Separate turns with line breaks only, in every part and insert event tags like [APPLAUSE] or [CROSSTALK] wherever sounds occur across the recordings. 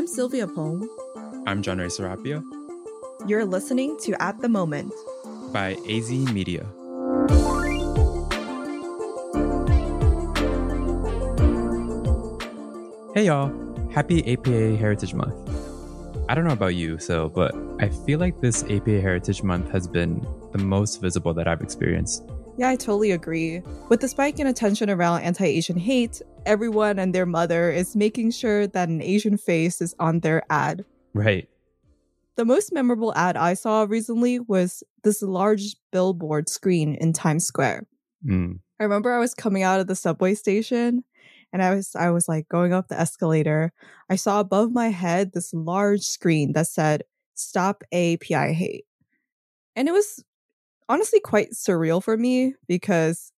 I'm Sylvia Pong.
I'm John Ray Serapia.
You're listening to At the Moment
by AZI Media. Hey y'all, happy APA Heritage Month. I don't know about you, so, but I feel like this APA Heritage Month has been the most visible that I've experienced.
Yeah, I totally agree. With the spike in attention around anti Asian hate, everyone and their mother is making sure that an Asian face is on their ad.
Right.
The most memorable ad I saw recently was this large billboard screen in Times Square.
Mm.
I remember I was coming out of the subway station and I was I was like going up the escalator. I saw above my head this large screen that said stop API hate. And it was honestly quite surreal for me because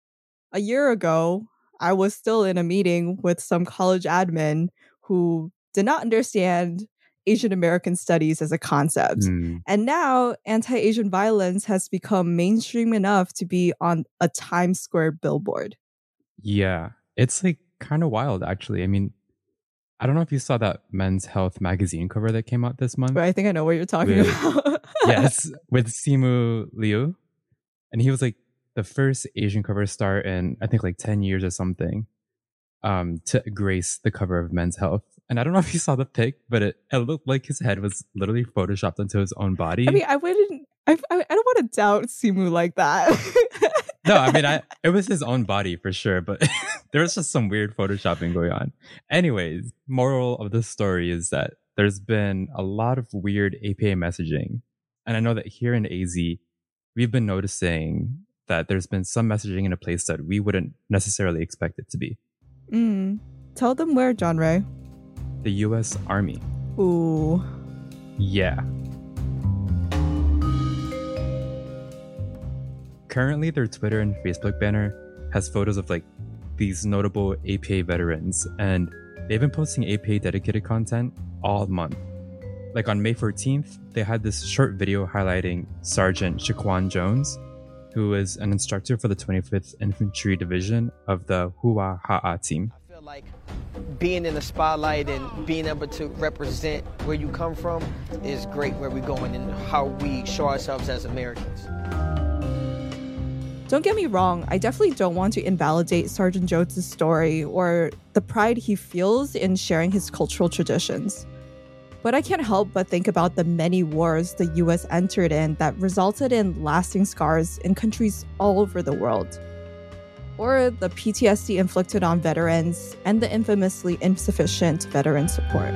a year ago, I was still in a meeting with some college admin who did not understand Asian American studies as a concept.
Mm.
And now anti Asian violence has become mainstream enough to be on a Times Square billboard.
Yeah, it's like kind of wild, actually. I mean, I don't know if you saw that Men's Health magazine cover that came out this month.
But I think I know what you're talking
With- [LAUGHS]
about.
yes, with Simu Liu. And he was like the first Asian cover star in, I think, like 10 years or something, um, to grace the cover of Men's Health. And I don't know if you saw the pic, but it, it looked like his head was literally photoshopped onto his own body.
I mean, I wouldn't. I, I, I don't want to doubt Simu like that. [LAUGHS]
no, I mean, I, it was his own body for sure, but [LAUGHS] there was just some weird photoshopping going on. Anyways, moral of the story is that there's been a lot of weird APA messaging. And I know that here in AZI, we've been noticing that there's been some messaging in a place that we wouldn't necessarily expect it to be.
mm. Tell them where, John Ray.
The US Army.
Ooh.
Yeah. Currently, their Twitter and Facebook banner has photos of like these notable APA veterans, and they've been posting APA dedicated content all month. Like on May 14th, they had this short video highlighting Sergeant Shaquan Jones, who is an instructor for the 25th Infantry Division of the Hua Ha'a team.
I feel like being in the spotlight and being able to represent where you come from is great where we're going and how we show ourselves as Americans.
Don't get me wrong, I definitely don't want to invalidate Sergeant Jones' story or the pride he feels in sharing his cultural traditions. But I can't help but think about the many wars the US entered in that resulted in lasting scars in countries all over the world. Or the PTSD inflicted on veterans and the infamously insufficient veteran support.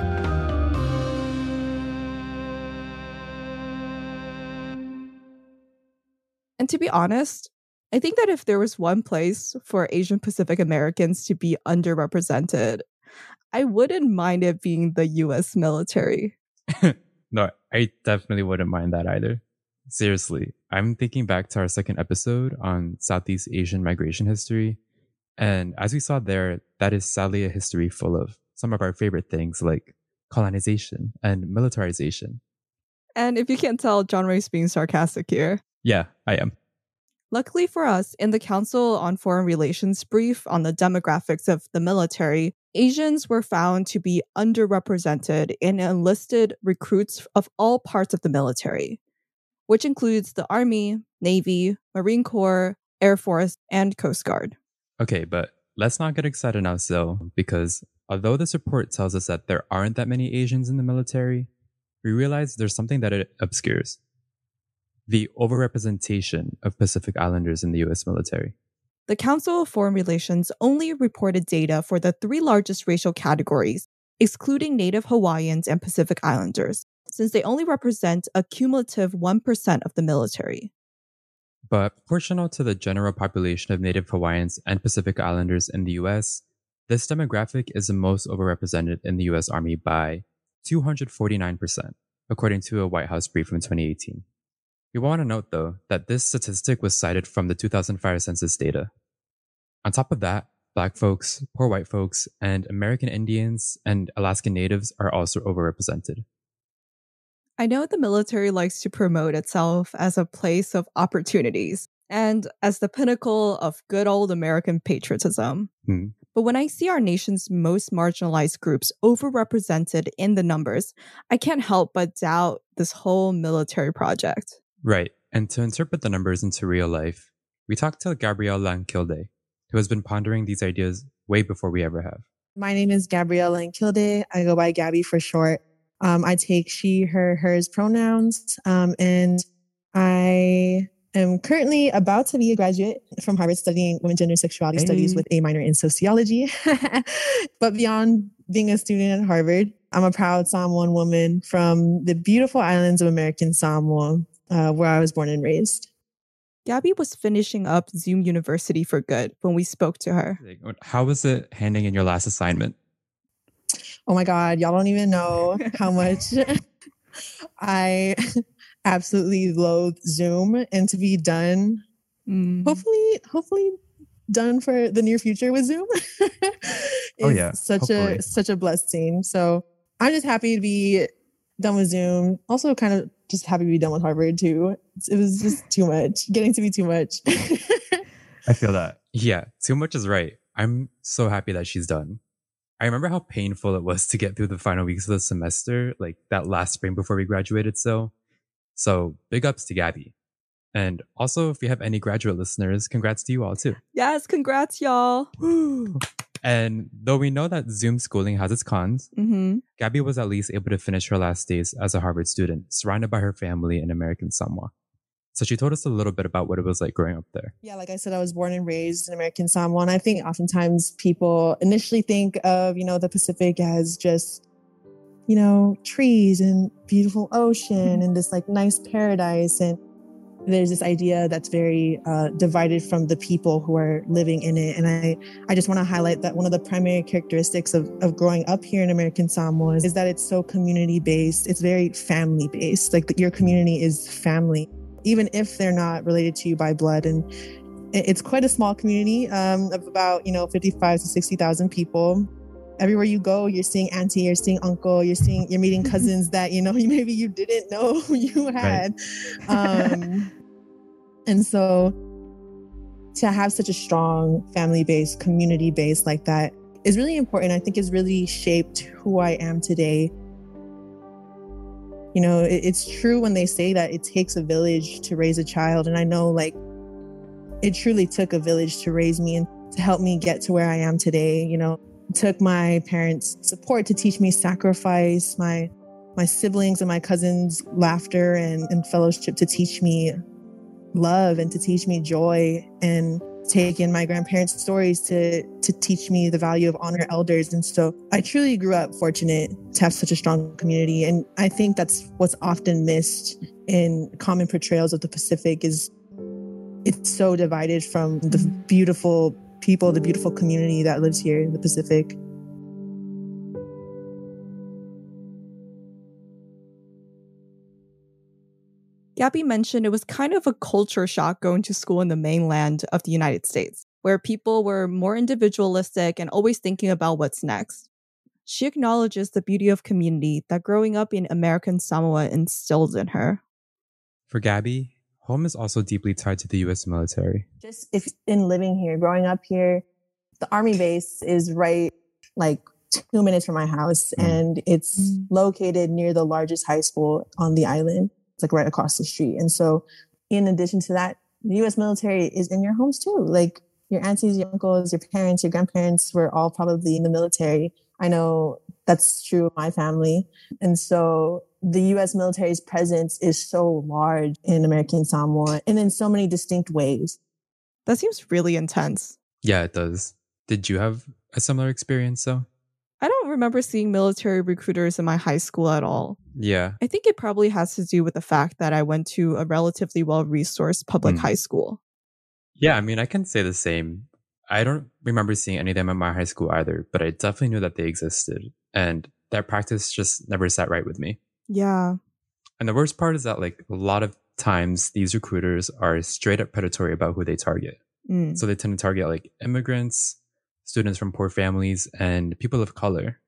And to be honest, I think that if there was one place for Asian Pacific Americans to be underrepresented, I wouldn't mind it being the US military. [LAUGHS]
no, I definitely wouldn't mind that either. Seriously, I'm thinking back to our second episode on Southeast Asian migration history. And as we saw there, that is sadly a history full of some of our favorite things like colonization and militarization.
And if you can't tell, John Ray's being sarcastic here.
Yeah, I am.
Luckily for us, in the Council on Foreign Relations brief on the demographics of the military, Asians were found to be underrepresented in enlisted recruits of all parts of the military, which includes the Army, Navy, Marine Corps, Air Force, and Coast Guard.
Okay, but let's not get excited now, still, because although this report tells us that there aren't that many Asians in the military, we realize there's something that it obscures the overrepresentation of Pacific Islanders in the US military.
The Council of Foreign Relations only reported data for the three largest racial categories, excluding Native Hawaiians and Pacific Islanders, since they only represent a cumulative 1% of the military.
But proportional to the general population of Native Hawaiians and Pacific Islanders in the US, this demographic is the most overrepresented in the US Army by 249%, according to a White House brief from 2018. We want to note, though, that this statistic was cited from the 2005 census data. On top of that, Black folks, poor white folks, and American Indians and Alaskan Natives are also overrepresented.
I know the military likes to promote itself as a place of opportunities and as the pinnacle of good old American patriotism.
Hmm.
But when I see our nation's most marginalized groups overrepresented in the numbers, I can't help but doubt this whole military project.
Right. And to interpret the numbers into real life, we talked to Gabrielle Langkilde, who has been pondering these ideas way before we ever have.
My name is Gabrielle Langkilde. I go by Gabby for short. Um, I take she, her, hers pronouns, um, and I am currently about to be a graduate from Harvard studying women gender sexuality hey. studies with a minor in sociology. [LAUGHS] but beyond being a student at Harvard, I'm a proud Samoan woman from the beautiful islands of American Samoa, uh, where I was born and raised.
Gabby was finishing up Zoom University for good when we spoke to her.
How was it handing in your last assignment?
Oh my God, y'all don't even know [LAUGHS] how much I absolutely loathe Zoom and to be done. Mm. Hopefully, hopefully done for the near future with Zoom. [LAUGHS]
oh yeah.
Such hopefully. a such a blessing. So I'm just happy to be done with Zoom. Also kind of just happy to be done with Harvard too. It was just too much, getting to be too much. [LAUGHS]
I feel that. Yeah, too much is right. I'm so happy that she's done. I remember how painful it was to get through the final weeks of the semester, like that last spring before we graduated. So, so big ups to Gabby. And also, if you have any graduate listeners, congrats to you all too.
Yes, congrats, y'all. [GASPS] [LAUGHS]
And though we know that Zoom schooling has its cons, mm-hmm. Gabby was at least able to finish her last days as a Harvard student, surrounded by her family in American Samoa. So she told us a little bit about what it was like growing up there.
Yeah, like I said, I was born and raised in American Samoa. And I think oftentimes people initially think of, you know, the Pacific as just, you know, trees and beautiful ocean mm-hmm. and this like nice paradise. And there's this idea that's very uh, divided from the people who are living in it. And I, I just want to highlight that one of the primary characteristics of, of growing up here in American Samoa is that it's so community based. It's very family based. Like your community is family, even if they're not related to you by blood. And it's quite a small community um, of about, you know, 55 to 60,000 people everywhere you go you're seeing auntie you're seeing uncle you're seeing you're meeting [LAUGHS] cousins that you know [LAUGHS] maybe you didn't know [LAUGHS] you had. Right. um, and so to have such a strong family base community base like that is really important i think has really shaped who i am today. You know it, it's true when they say that it takes a village to raise a child and i know like it truly took a village to raise me and to help me get to where i am today you know took my parents' support to teach me sacrifice, my my siblings and my cousins' laughter and, and fellowship to teach me love and to teach me joy and take in my grandparents' stories to to teach me the value of honor elders. And so I truly grew up fortunate to have such a strong community. And I think that's what's often missed in common portrayals of the Pacific is it's so divided from the beautiful people, the beautiful community that lives here in the Pacific.
Gabby mentioned it was kind of a culture shock going to school in the mainland of the United States, where people were more individualistic and always thinking about what's next. She acknowledges the beauty of community that growing up in American Samoa instilled in her.
For Gabby, Home is also deeply tied to the US military.
Just if in living here, growing up here, the army base is right like two minutes from my house mm. and it's mm. located near the largest high school on the island. It's like right across the street. And so in addition to that, the US military is in your homes too. Like your aunties, your uncles, your parents, your grandparents were all probably in the military. I know that's true of my family. And so the US military's presence is so large in American Samoa and in so many distinct ways.
That seems really intense.
Yeah, it does. Did you have a similar experience though?
I don't remember seeing military recruiters in my high school at all.
Yeah.
I think it probably has to do with the fact that I went to a relatively well resourced public mm. high school.
Yeah, I mean, I can say the same. I don't remember seeing any of them in my high school either, but I definitely knew that they existed. And that practice just never sat right with me.
Yeah.
And the worst part is that like a lot of times these recruiters are straight up predatory about who they target. Mm. So they tend to target like immigrants, students from poor families, and people of color.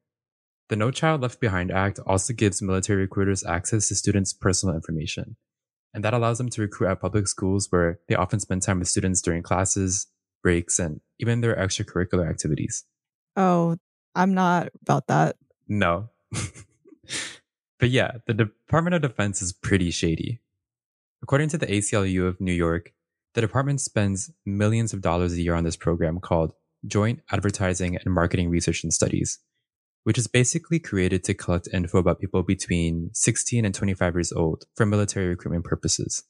The No Child Left Behind Act also gives military recruiters access to students' personal information. And that allows them to recruit at public schools where they often spend time with students during classes, breaks, and even their extracurricular activities.
Oh, I'm not about that.
No. [LAUGHS] but yeah, the Department of Defense is pretty shady. According to the ACLU of New York, the department spends millions of dollars a year on this program called Joint Advertising and Marketing Research and Studies, which is basically created to collect info about people between 16 and 25 years old for military recruitment purposes.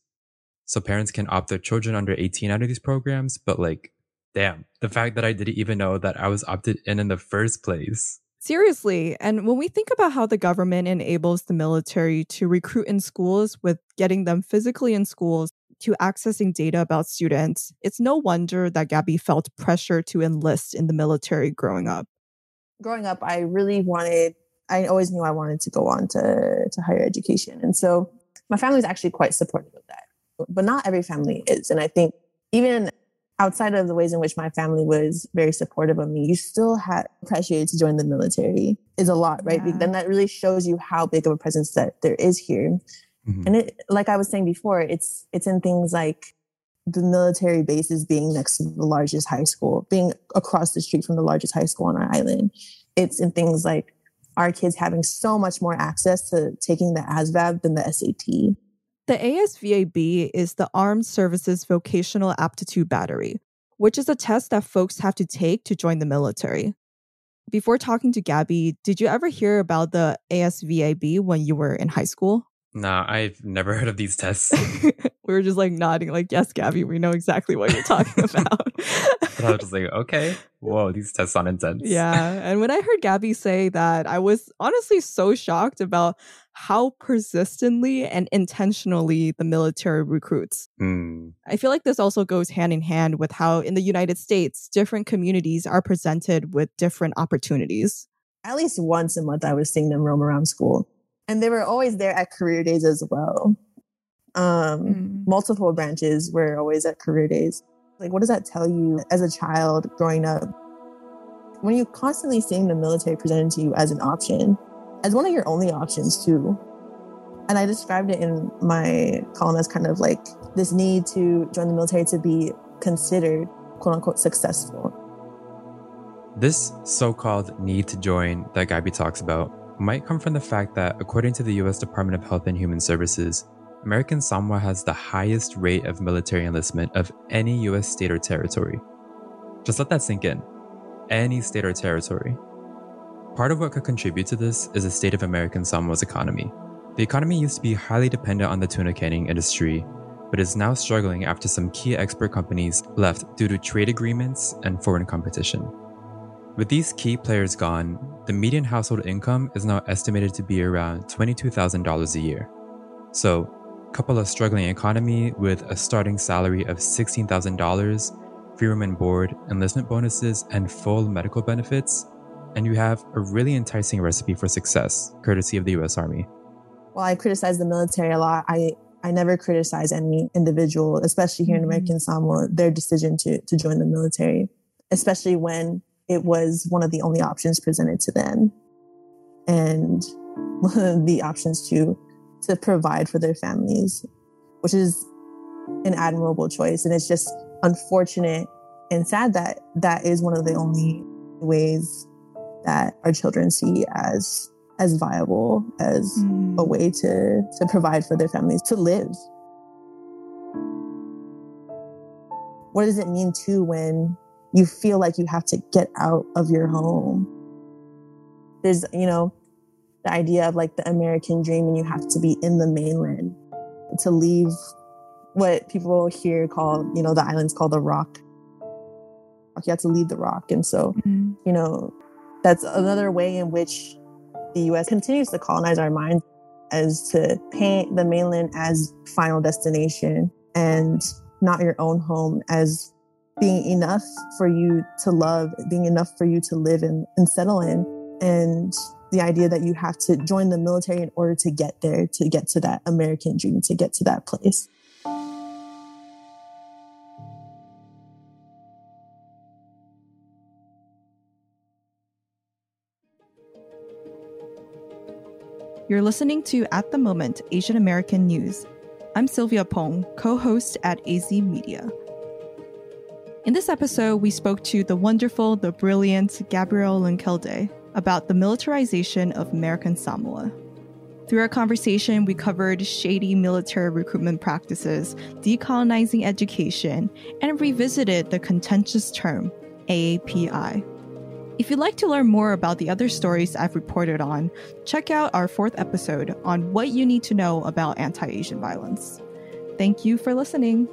So parents can opt their children under 18 out of these programs, but like, damn, the fact that I didn't even know that I was opted in in the first place.
Seriously. And when we think about how the government enables the military to recruit in schools with getting them physically in schools to accessing data about students, it's no wonder that Gabby felt pressure to enlist in the military growing up.
Growing up, I really wanted, I always knew I wanted to go on to, to higher education. And so my family was actually quite supportive of that. But not every family is. And I think even outside of the ways in which my family was very supportive of me, you still had pressure to join the military is a lot, right? Yeah. Then that really shows you how big of a presence that there is here. Mm-hmm. And it, like I was saying before, it's it's in things like the military bases being next to the largest high school, being across the street from the largest high school on our island. It's in things like our kids having so much more access to taking the ASVAB than the SAT.
The ASVAB is the Armed Services Vocational Aptitude Battery, which is a test that folks have to take to join the military. Before talking to Gabby, did you ever hear about the ASVAB when you were in high school?
Nah, I've never heard of these tests. [LAUGHS]
we were just like nodding, like, yes, Gabby, we know exactly what you're talking [LAUGHS] about.
I was just like, okay, whoa, these tests sound intense.
Yeah. And when I heard Gabby say that, I was honestly so shocked about how persistently and intentionally the military recruits.
Mm.
I feel like this also goes hand in hand with how in the United States, different communities are presented with different opportunities.
At least once a month, I was seeing them roam around school and they were always there at career days as well. Um, mm. Multiple branches were always at career days. Like, what does that tell you as a child growing up? When you're constantly seeing the military presented to you as an option, as one of your only options, too. And I described it in my column as kind of like this need to join the military to be considered quote unquote successful.
This so called need to join that Gabby talks about might come from the fact that, according to the US Department of Health and Human Services, American Samoa has the highest rate of military enlistment of any US state or territory. Just let that sink in. Any state or territory. Part of what could contribute to this is the state of American Samoa's economy. The economy used to be highly dependent on the tuna canning industry, but is now struggling after some key export companies left due to trade agreements and foreign competition. With these key players gone, the median household income is now estimated to be around $22,000 a year. So, couple of struggling economy with a starting salary of $16,000, free room and board, enlistment bonuses, and full medical benefits, and you have a really enticing recipe for success, courtesy of the US Army.
Well, I criticize the military a lot. I I never criticize any individual, especially here in mm-hmm. American Samoa, their decision to to join the military, especially when it was one of the only options presented to them and [LAUGHS] one of the options to to provide for their families which is an admirable choice and it's just unfortunate and sad that that is one of the only ways that our children see as as viable as mm. a way to to provide for their families to live what does it mean too when you feel like you have to get out of your home. There's, you know, the idea of like the American dream and you have to be in the mainland to leave what people here call, you know, the islands call the rock. You have to leave the rock. And so, mm-hmm. you know, that's another way in which the US continues to colonize our minds as to paint the mainland as final destination and not your own home as being enough for you to love, being enough for you to live and, and settle in. And the idea that you have to join the military in order to get there, to get to that American dream, to get to that place.
You're listening to At the Moment Asian American News. I'm Sylvia Pong, co host at AZI Media. In this episode, we spoke to the wonderful, the brilliant Gabrielle Langkilde about the militarization of American Samoa. Through our conversation, we covered shady military recruitment practices, decolonizing education, and revisited the contentious term AAPI. If you'd like to learn more about the other stories I've reported on, check out our fourth episode on what you need to know about anti Asian violence. Thank you for listening.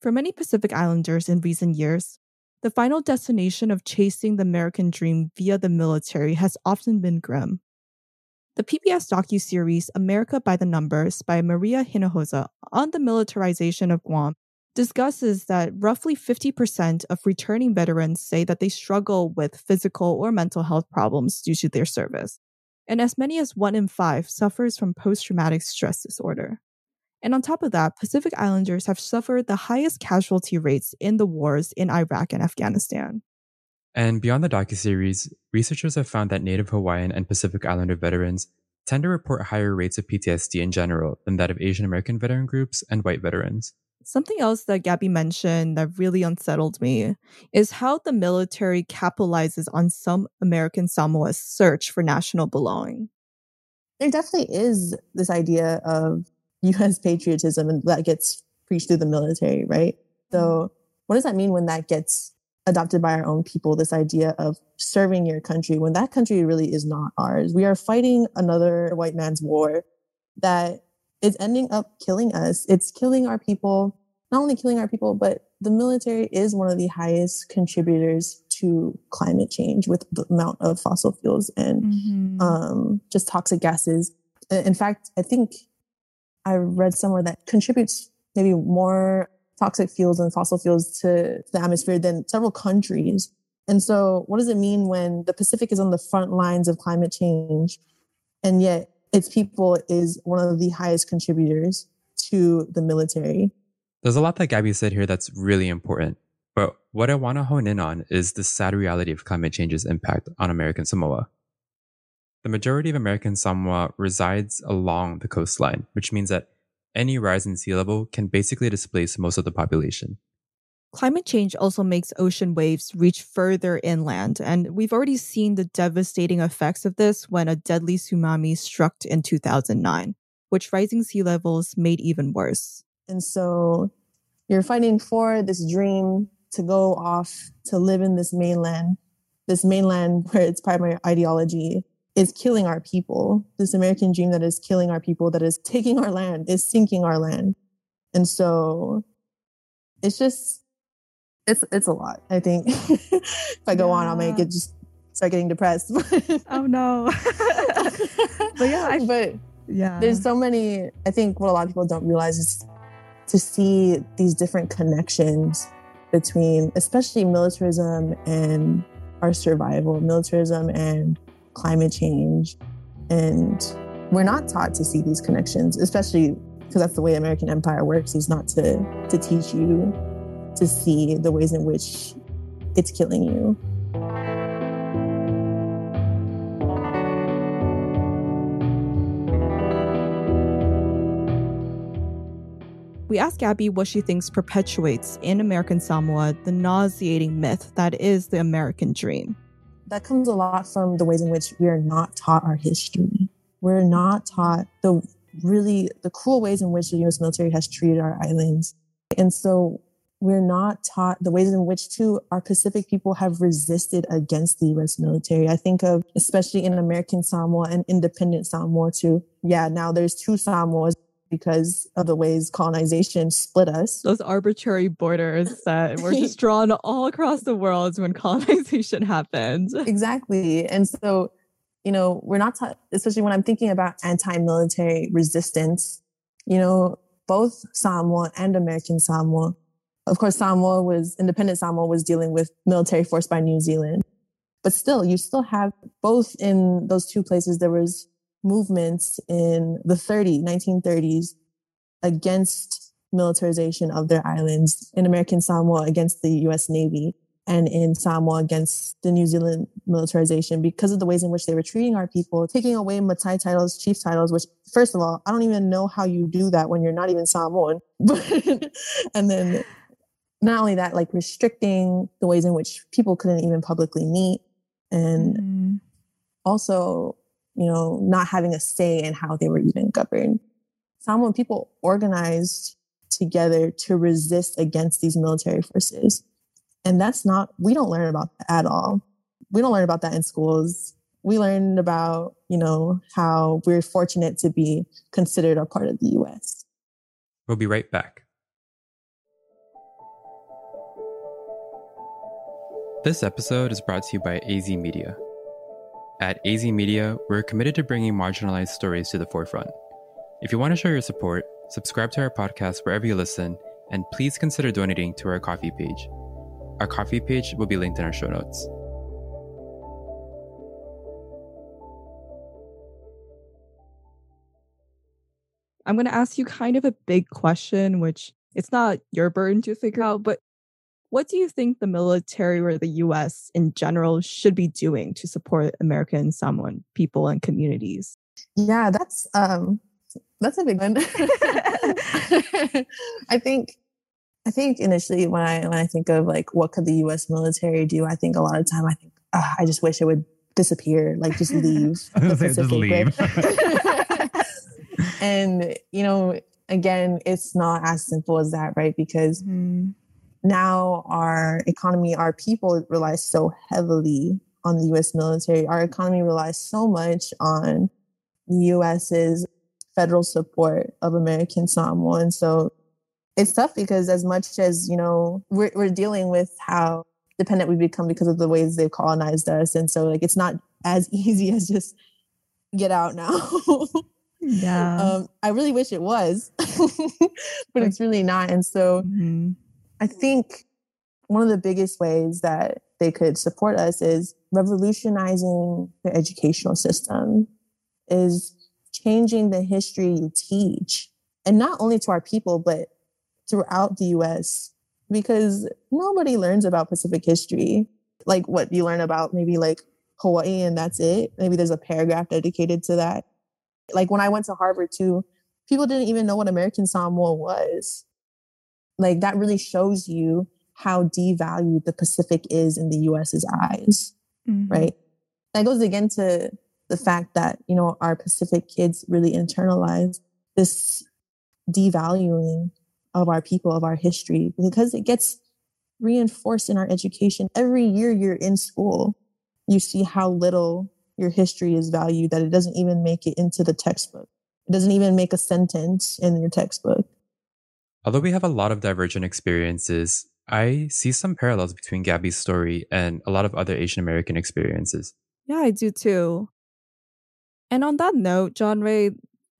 For many Pacific Islanders in recent years, the final destination of chasing the American dream via the military has often been grim. The PBS docu-series America by the Numbers by Maria Hinojosa on the militarization of Guam discusses that roughly 50% of returning veterans say that they struggle with physical or mental health problems due to their service. And as many as one in five suffers from post-traumatic stress disorder. And on top of that, Pacific Islanders have suffered the highest casualty rates in the wars in Iraq and Afghanistan.
And beyond the docuseries, researchers have found that Native Hawaiian and Pacific Islander veterans tend to report higher rates of PTSD in general than that of Asian American veteran groups and white veterans.
Something else that Gabby mentioned that really unsettled me is how the military capitalizes on some American Samoa's search for national belonging.
There definitely is this idea of US patriotism and that gets preached through the military, right? So, mm-hmm. what does that mean when that gets adopted by our own people? This idea of serving your country when that country really is not ours. We are fighting another white man's war that is ending up killing us. It's killing our people, not only killing our people, but the military is one of the highest contributors to climate change with the amount of fossil fuels and mm-hmm. um, just toxic gases. In fact, I think I read somewhere that contributes maybe more toxic fuels and fossil fuels to the atmosphere than several countries. And so, what does it mean when the Pacific is on the front lines of climate change, and yet its people is one of the highest contributors to the military?
There's a lot that Gabby said here that's really important. But what I want to hone in on is the sad reality of climate change's impact on American Samoa. The majority of American Samoa resides along the coastline, which means that any rise in sea level can basically displace most of the population.
Climate change also makes ocean waves reach further inland, and we've already seen the devastating effects of this when a deadly tsunami struck in 2009, which rising sea levels made even worse.
And so you're fighting for this dream to go off to live in this mainland, this mainland [LAUGHS] where its primary ideology is killing our people. This American dream that is killing our people, that is taking our land, is sinking our land. And so it's just it's it's a lot. I think [LAUGHS] if I go yeah. on, I'll make it just start getting depressed. [LAUGHS]
oh no. [LAUGHS]
but yeah, I, but yeah, there's so many. I think what a lot of people don't realize is to see these different connections between, especially militarism and our survival, militarism and climate change. And we're not taught to see these connections, especially because that's the way American empire works, is not to, to teach you to see the ways in which it's killing you.
We asked Gabby what she thinks perpetuates in American Samoa the nauseating myth that is the American dream
that comes a lot from the ways in which we are not taught our history. We're not taught the really the cruel ways in which the US military has treated our islands. And so we're not taught the ways in which too our Pacific people have resisted against the US military. I think of especially in American Samoa and independent Samoa too. Yeah, now there's two Samoas because of the ways colonization split us.
Those arbitrary borders that were just [LAUGHS] drawn all across the world when colonization happened.
Exactly. And so, you know, we're not taught, especially when I'm thinking about anti military resistance, you know, both Samoa and American Samoa. Of course, Samoa was, independent Samoa was dealing with military force by New Zealand. But still, you still have both in those two places, there was movements in the 30, 1930s against militarization of their islands in American Samoa against the US Navy. and in Samoa against the New Zealand militarization because of the ways in which they were treating our people, taking away Matai titles, chief titles, which, first of all, I don't even know how you do that when you're not even Samoan. [LAUGHS] and then not only that, like restricting the ways in which people couldn't even publicly meet and mm-hmm. also, you know, not having a say in how they were even governed. Samoan people organized together to resist against these military forces and that's not, we don't learn about that at all. We don't learn about that in schools. We learn about, you know, how we're fortunate to be considered a part of the US.
We'll be right back. This episode is brought to you by AZI Media. At AZI Media, we're committed to bringing marginalized stories to the forefront. If you want to show your support, subscribe to our podcast wherever you listen, and please consider donating to our Ko-fi page. Our Ko-fi page will be linked in our show notes.
I'm going to ask you kind of a big question, which it's not your burden to figure out, but what do you think the military or the US in general should be doing to support American Samoan people and communities?
Yeah, that's um that's a big one. [LAUGHS] I think I think initially when I when I think of like what could the U.S. military do, I think a lot of time I think oh, I just wish it would disappear, like just leave [LAUGHS] the Pacific. Leave. [LAUGHS] and you know, again, it's not as simple as that, right? Because mm. Now our economy, our people rely so heavily on the U.S. military. Our economy relies so much on the U.S.'s federal support of American Samoa, and so it's tough because as much as you know we're, we're dealing with how dependent we become because of the ways they've colonized us and so like it's not as [LAUGHS] easy as just get out now
yeah [LAUGHS] um,
i really wish it was [LAUGHS] but it's really not and so mm-hmm. I mm. think one of the biggest ways that they could support us is revolutionizing the educational system is changing the history you teach and not only to our people but throughout the US because nobody learns about Pacific history. Like what you learn about maybe like Hawaii and that's it. Maybe there's a paragraph dedicated to that. Like when I went to Harvard too, people didn't even know what American Samoa was. Like that really shows you how devalued the Pacific is in the US's eyes, mm-hmm. right? That goes again to the fact that, you know, our Pacific kids really internalize this devaluing of our people, of our history, because it gets reinforced in our education. Every year you're in school, you see how little your history is valued, that it doesn't even make it into the textbook. It doesn't even make a sentence in your textbook.
Although we have a lot of divergent experiences, I see some parallels between Gabby's story and a lot of other Asian American experiences.
Yeah, I do too. And on that note, John Ray,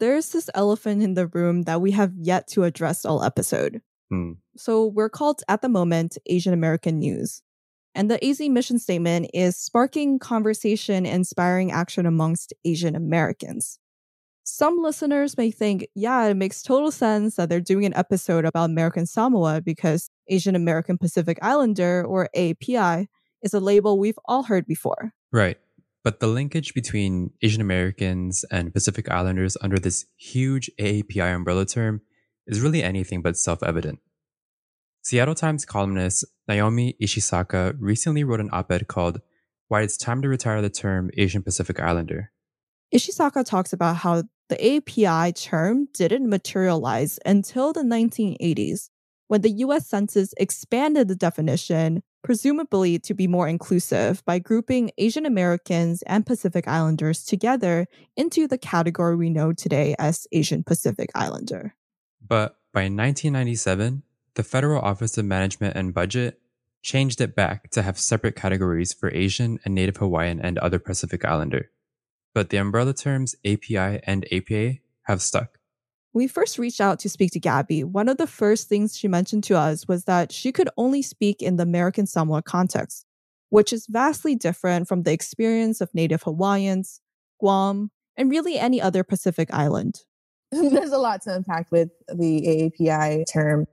there's this elephant in the room that we have yet to address all episode. Hmm. So we're called at the moment Asian American News. And the AZI mission statement is sparking conversation, inspiring action amongst Asian Americans. Some listeners may think, yeah, it makes total sense that they're doing an episode about American Samoa because Asian American Pacific Islander, or API, is a label we've all heard before.
Right. But the linkage between Asian Americans and Pacific Islanders under this huge AAPI umbrella term is really anything but self evident. Seattle Times columnist Naomi Ishisaka recently wrote an op ed called Why It's Time to Retire the Term Asian Pacific Islander.
Ishisaka talks about how the API term didn't materialize until the 1980s when the US Census expanded the definition presumably to be more inclusive by grouping Asian Americans and Pacific Islanders together into the category we know today as Asian Pacific Islander.
But by 1997, the Federal Office of Management and Budget changed it back to have separate categories for Asian and Native Hawaiian and other Pacific Islander. But the umbrella terms API and APA have stuck
we first reached out to speak to Gabby, one of the first things she mentioned to us was that she could only speak in the American Samoa context, which is vastly different from the experience of Native Hawaiians, Guam, and really any other Pacific island. [LAUGHS]
There's a lot to unpack with the AAPI term.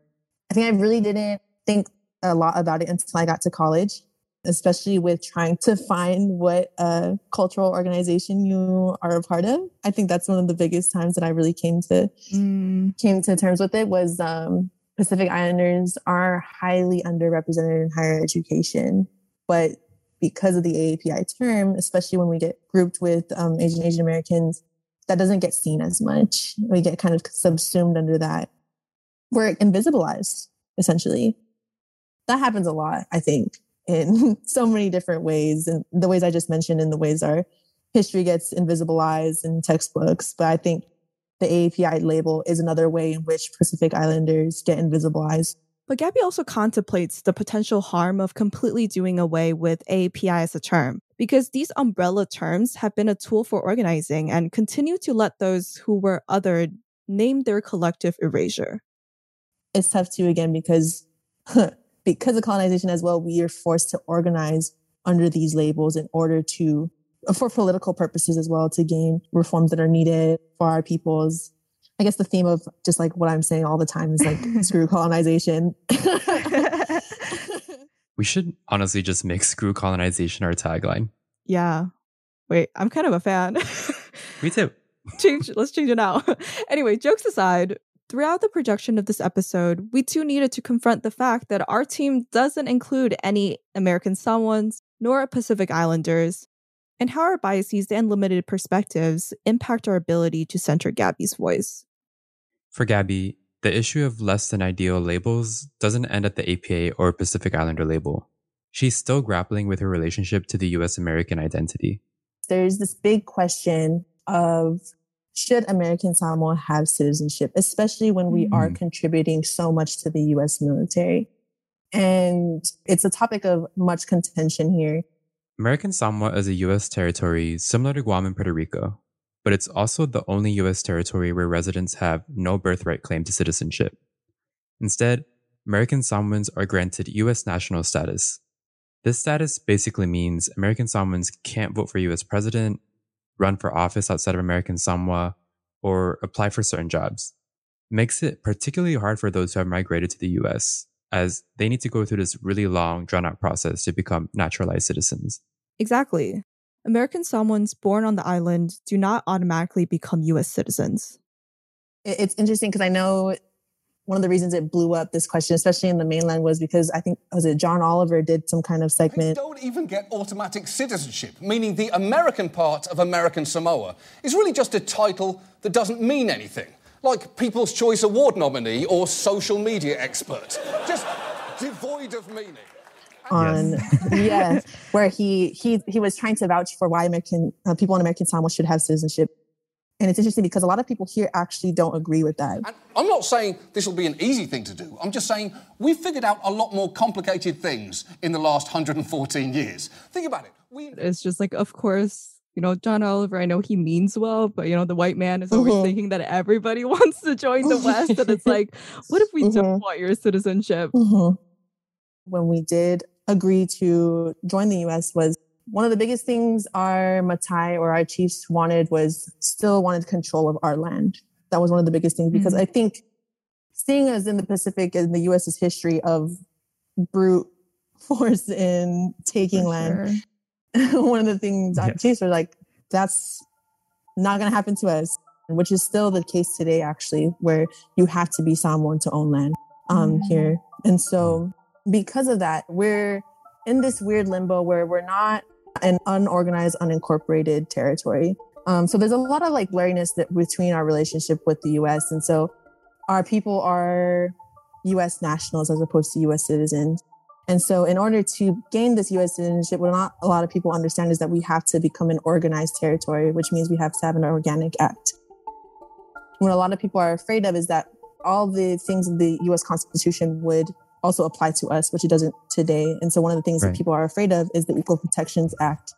I think I really didn't think a lot about it until I got to college, especially with trying to find what uh, cultural organization you are a part of. I think that's one of the biggest times that I really came to mm. came to terms with it was um, Pacific Islanders are highly underrepresented in higher education, but because of the AAPI term, especially when we get grouped with um, Asian Asian Americans, that doesn't get seen as much. We get kind of subsumed under that. We're invisibilized, essentially. That happens a lot, I think, in [LAUGHS] so many different ways. And the ways I just mentioned, and the ways our history gets invisibilized in textbooks. But I think the AAPI label is another way in which Pacific Islanders get invisibilized.
But Gabby also contemplates the potential harm of completely doing away with AAPI as a term, because these umbrella terms have been a tool for organizing and continue to let those who were othered name their collective erasure.
It's tough too, again, because [LAUGHS] because of colonization as well, we are forced to organize under these labels in order to, for political purposes as well, to gain reforms that are needed for our peoples I guess the theme of just like what I'm saying all the time is like [LAUGHS] screw colonization. [LAUGHS]
we should honestly just make screw colonization our tagline.
Yeah. Wait, I'm kind of a fan.
Me too. [LAUGHS]
change let's change it now. anyway, jokes aside, throughout the production of this episode, we too needed to confront the fact that our team doesn't include any American Samoans nor Pacific Islanders, and how our biases and limited perspectives impact our ability to center Gabby's voice.
For Gabby, the issue of less than ideal labels doesn't end at the APA or Pacific Islander label. She's still grappling with her relationship to the US American identity.
There's this big question of should American Samoa have citizenship, especially when we mm. are contributing so much to the US military? And it's a topic of much contention here.
American Samoa is a US territory similar to Guam and Puerto Rico, but it's also the only US territory where residents have no birthright claim to citizenship. Instead, American Samoans are granted US national status. This status basically means American Samoans can't vote for US president, run for office outside of American Samoa, or apply for certain jobs. It makes it particularly hard for those who have migrated to the US, as they need to go through this really long, drawn out process to become naturalized citizens.
Exactly. American Samoans born on the island do not automatically become US citizens.
It's interesting because I know one of the reasons it blew up this question, especially in the mainland, was because I think was it John Oliver did some kind of segment.
They don't even get automatic citizenship, meaning the American part of American Samoa is really just a title that doesn't mean anything, like People's Choice Award nominee or social media expert, just devoid of meaning
on yes. [LAUGHS] yes, where he he he was trying to vouch for why American uh, people in American Samoa should have citizenship. And it's interesting because a lot of people here actually don't agree with that.
And I'm not saying this will be an easy thing to do. I'm just saying we've figured out a lot more complicated things in the last 114 years. Think about it.
We... It's just like, of course, you know, John Oliver, I know he means well, but you know, the white man is always mm-hmm. thinking that everybody [LAUGHS] wants to join the West. and it's like, [LAUGHS] what if we mm-hmm. don't want your citizenship?
Mm-hmm. When we did agree to join the US was one of the biggest things our Matai or our chiefs wanted was still wanted control of our land. That was one of the biggest things because mm-hmm. I think seeing as in the Pacific and the US's history of brute [LAUGHS] force in taking For land, sure. [LAUGHS] one of the things our chiefs were like, that's not going to happen to us, which is still the case today, actually, where you have to be Samoan to own land um, mm-hmm. here. And so because of that, we're in this weird limbo where we're not an unorganized, unincorporated territory. Um, so there's a lot of like blurriness that between our relationship with the U.S. And so our people are U.S. nationals as opposed to U.S. citizens. And so in order to gain this U.S. citizenship, what not a lot of people understand is that we have to become an organized territory, which means we have to have an organic act. What a lot of people are afraid of is that all the things in the U.S. Constitution would also apply to us, which it doesn't today. And so one of the things right. that people are afraid of is the Equal Protections Act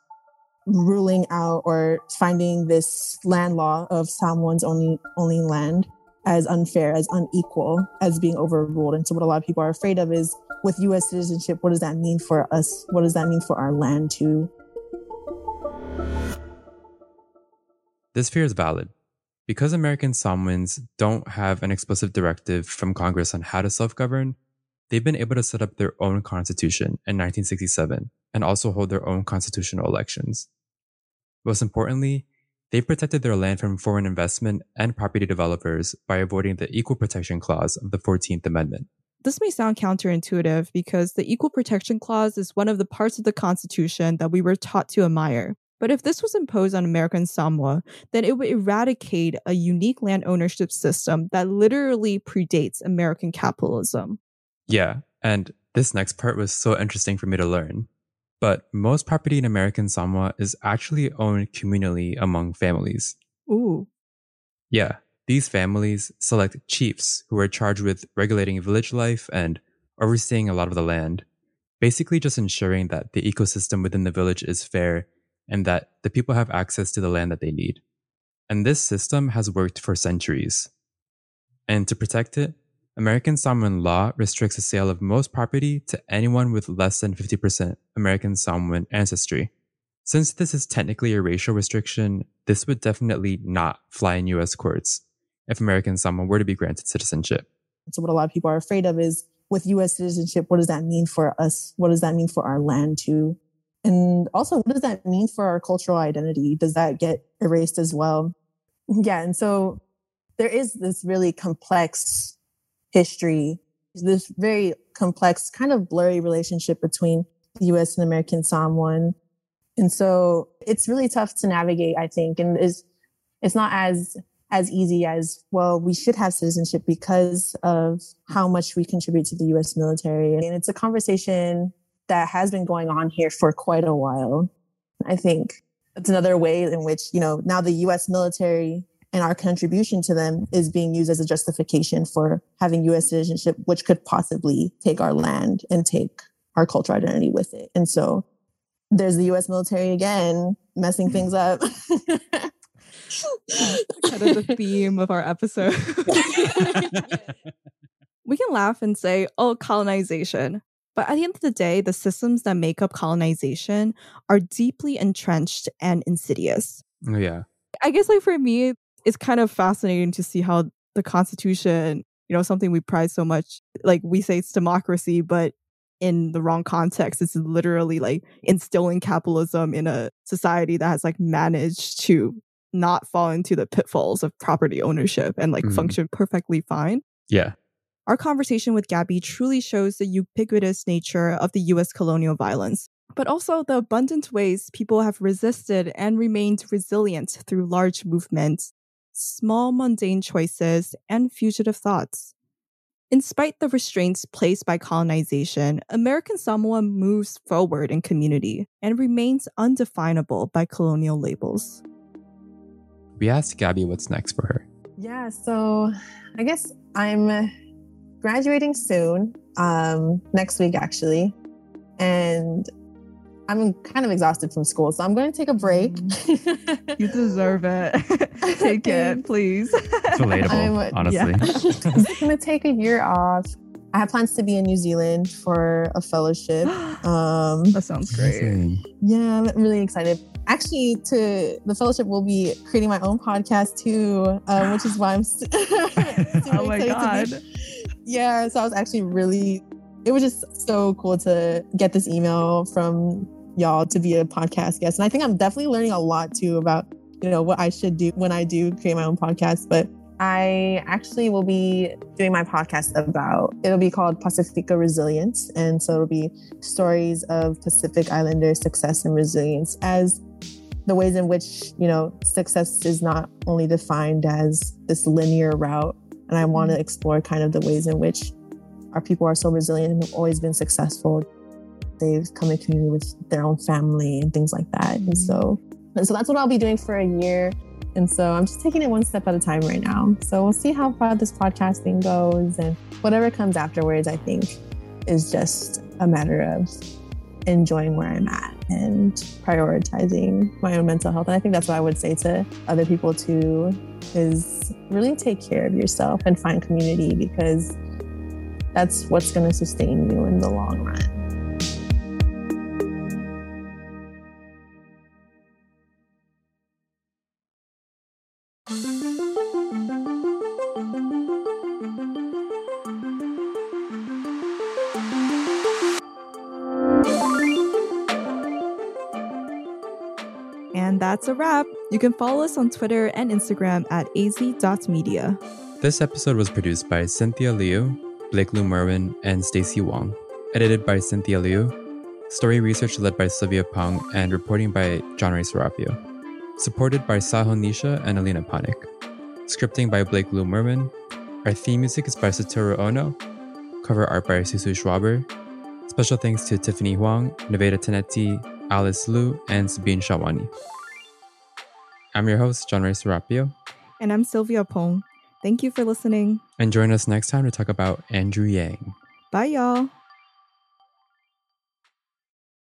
ruling out or finding this land law of Samoans only only land as unfair, as unequal, as being overruled. And so what a lot of people are afraid of is with US citizenship, what does that mean for us? What does that mean for our land too?
This fear is valid. Because American Samoans don't have an explicit directive from Congress on how to self govern, they've been able to set up their own constitution in 1967 and also hold their own constitutional elections. Most importantly, they've protected their land from foreign investment and property developers by avoiding the Equal Protection Clause of the 14th Amendment.
This may sound counterintuitive because the Equal Protection Clause is one of the parts of the Constitution that we were taught to admire. But if this was imposed on American Samoa, then it would eradicate a unique land ownership system that literally predates American capitalism.
Yeah, and this next part was so interesting for me to learn. But most property in American Samoa is actually owned communally among families.
Ooh.
Yeah, these families select chiefs who are charged with regulating village life and overseeing a lot of the land, basically just ensuring that the ecosystem within the village is fair and that the people have access to the land that they need. And this system has worked for centuries. And to protect it, American Samoan law restricts the sale of most property to anyone with less than 50% American Samoan ancestry. Since this is technically a racial restriction, this would definitely not fly in US courts if American Samoa were to be granted citizenship.
So, what a lot of people are afraid of is with US citizenship, what does that mean for us? What does that mean for our land too? And also, what does that mean for our cultural identity? Does that get erased as well? Yeah. And so there is this really complex history, this very complex, kind of blurry relationship between the US and American Samoan. And so it's really tough to navigate, I think. And is it's not as as easy as, well, we should have citizenship because of how much we contribute to the US military. And it's a conversation that has been going on here for quite a while. I think it's another way in which, you know, now the US military and our contribution to them is being used as a justification for having US citizenship, which could possibly take our land and take our cultural identity with it. And so there's the US military again messing things up. [LAUGHS] kind
of the theme of our episode. we can laugh and say, oh, colonization. But at the end of the day, the systems that make up colonization are deeply entrenched and insidious.
Oh, yeah.
I guess, like, for me, it's kind of fascinating to see how the Constitution, you know, something we pride so much, like, we say it's democracy, but in the wrong context, it's literally like instilling capitalism in a society that has like managed to not fall into the pitfalls of property ownership and like mm-hmm. function perfectly fine.
Yeah.
Our conversation with Gabby truly shows the ubiquitous nature of the US colonial violence, but also the abundant ways people have resisted and remained resilient through large movements, small mundane choices, and fugitive thoughts. In spite the restraints placed by colonization, American Samoa moves forward in community and remains undefinable by colonial labels.
We asked Gabby what's next for her.
Yeah, so I guess I'm graduating soon, um, next week actually. And I'm kind of exhausted from school, so I'm going to take a break. [LAUGHS]
you deserve it. [LAUGHS] take it, please.
It's relatable, honestly.
Yeah. [LAUGHS] I'm going to take a year off. I have plans to be in New Zealand for a fellowship. [GASPS]
Um, that sounds great.
Yeah, I'm really excited. Actually, to the fellowship, will be creating my own podcast too, um, which is why I'm. St-
oh my god!
yeah, so I was actually really, it was just so cool to get this email from y'all to be a podcast guest. And I think I'm definitely learning a lot too about, you know, what I should do when I do create my own podcast. But I actually will be doing my podcast about, it'll be called Pasefika Resilience. And so it'll be stories of Pacific Islander success and resilience as the ways in which, you know, success is not only defined as this linear route and I want to mm-hmm. explore kind of the ways in which our people are so resilient and have always been successful. They've come in community with their own family and things like that. And so, and so that's what I'll be doing for a year. And so I'm just taking it one step at a time right now. So we'll see how far this podcasting goes and whatever comes afterwards, I think is just a matter of enjoying where I'm at and prioritizing my own mental health. And I think that's what I would say to other people too is really take care of yourself and find community because that's what's going to sustain you in the long run.
That's a wrap. You can follow us on Twitter and Instagram at azi.media.
This episode was produced by Cynthia Liu, Blake Lou Merwin, and Stacy Wong. Edited by Cynthia Liu. Story research led by Sylvia Pong and reporting by John Ray Serapio. Supported by Saho Nisha and Alina Panik. Scripting by Blake Lou Merwin. Our theme music is by Satoru Ono. Cover art by Susu Schwaber. Special thanks to Tiffany Huang, Nevada Tenetti, Alice Liu, and Sabine Shawani. I'm your host, John Ray Serapio,
And I'm Sylvia Pong. Thank you for listening.
and join us next time to talk about Andrew Yang.
Bye, y'all.